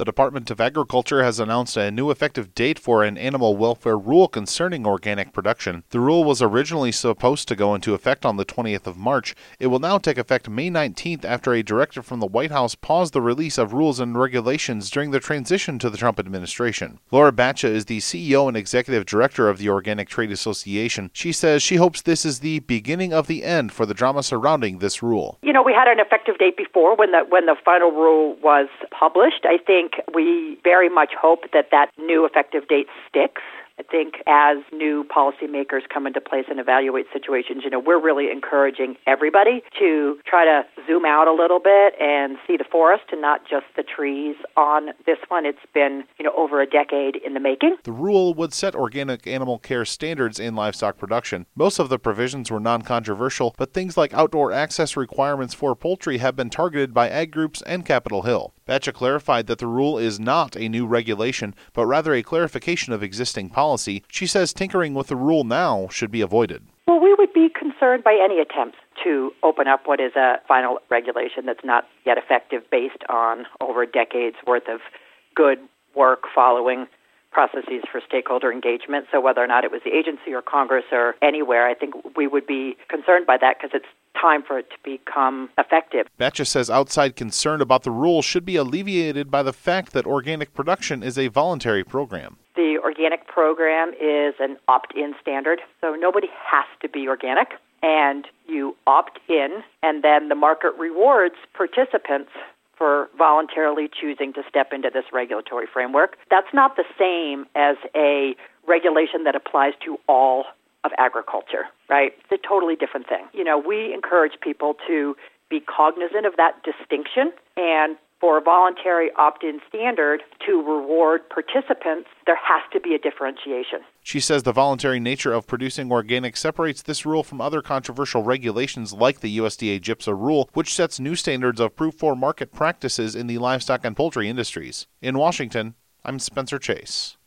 The Department of Agriculture has announced a new effective date for an animal welfare rule concerning organic production. The rule was originally supposed to go into effect on the 20th of March. It will now take effect May 19th after a directive from the White House paused the release of rules and regulations during the transition to the Trump administration. Laura Batcha is the CEO and executive director of the Organic Trade Association. She says she hopes this is the beginning of the end for the drama surrounding this rule. You know, we had an effective date before when the when the final rule was published. I think we very much hope that that new effective date sticks. I think as new policymakers come into place and evaluate situations, you know, we're really encouraging everybody to try to zoom out a little bit and see the forest and not just the trees on this one. It's been, you know, over a decade in the making. The rule would set organic animal care standards in livestock production. Most of the provisions were non controversial, but things like outdoor access requirements for poultry have been targeted by ag groups and Capitol Hill. Batcha clarified that the rule is not a new regulation, but rather a clarification of existing policy. She says tinkering with the rule now should be avoided. Well, we would be concerned by any attempts to open up what is a final regulation that's not yet effective based on over decades worth of good work following processes for stakeholder engagement. So whether or not it was the agency or Congress or anywhere, I think we would be concerned by that because it's time for it to become effective. Batcha says outside concern about the rule should be alleviated by the fact that organic production is a voluntary program. The organic program is an opt in standard, so nobody has to be organic. And you opt in, and then the market rewards participants for voluntarily choosing to step into this regulatory framework. That's not the same as a regulation that applies to all of agriculture, right? It's a totally different thing. You know, we encourage people to be cognizant of that distinction and for a voluntary opt in standard to reward participants, there has to be a differentiation. She says the voluntary nature of producing organic separates this rule from other controversial regulations like the USDA GIPSA rule, which sets new standards of proof for market practices in the livestock and poultry industries. In Washington, I'm Spencer Chase.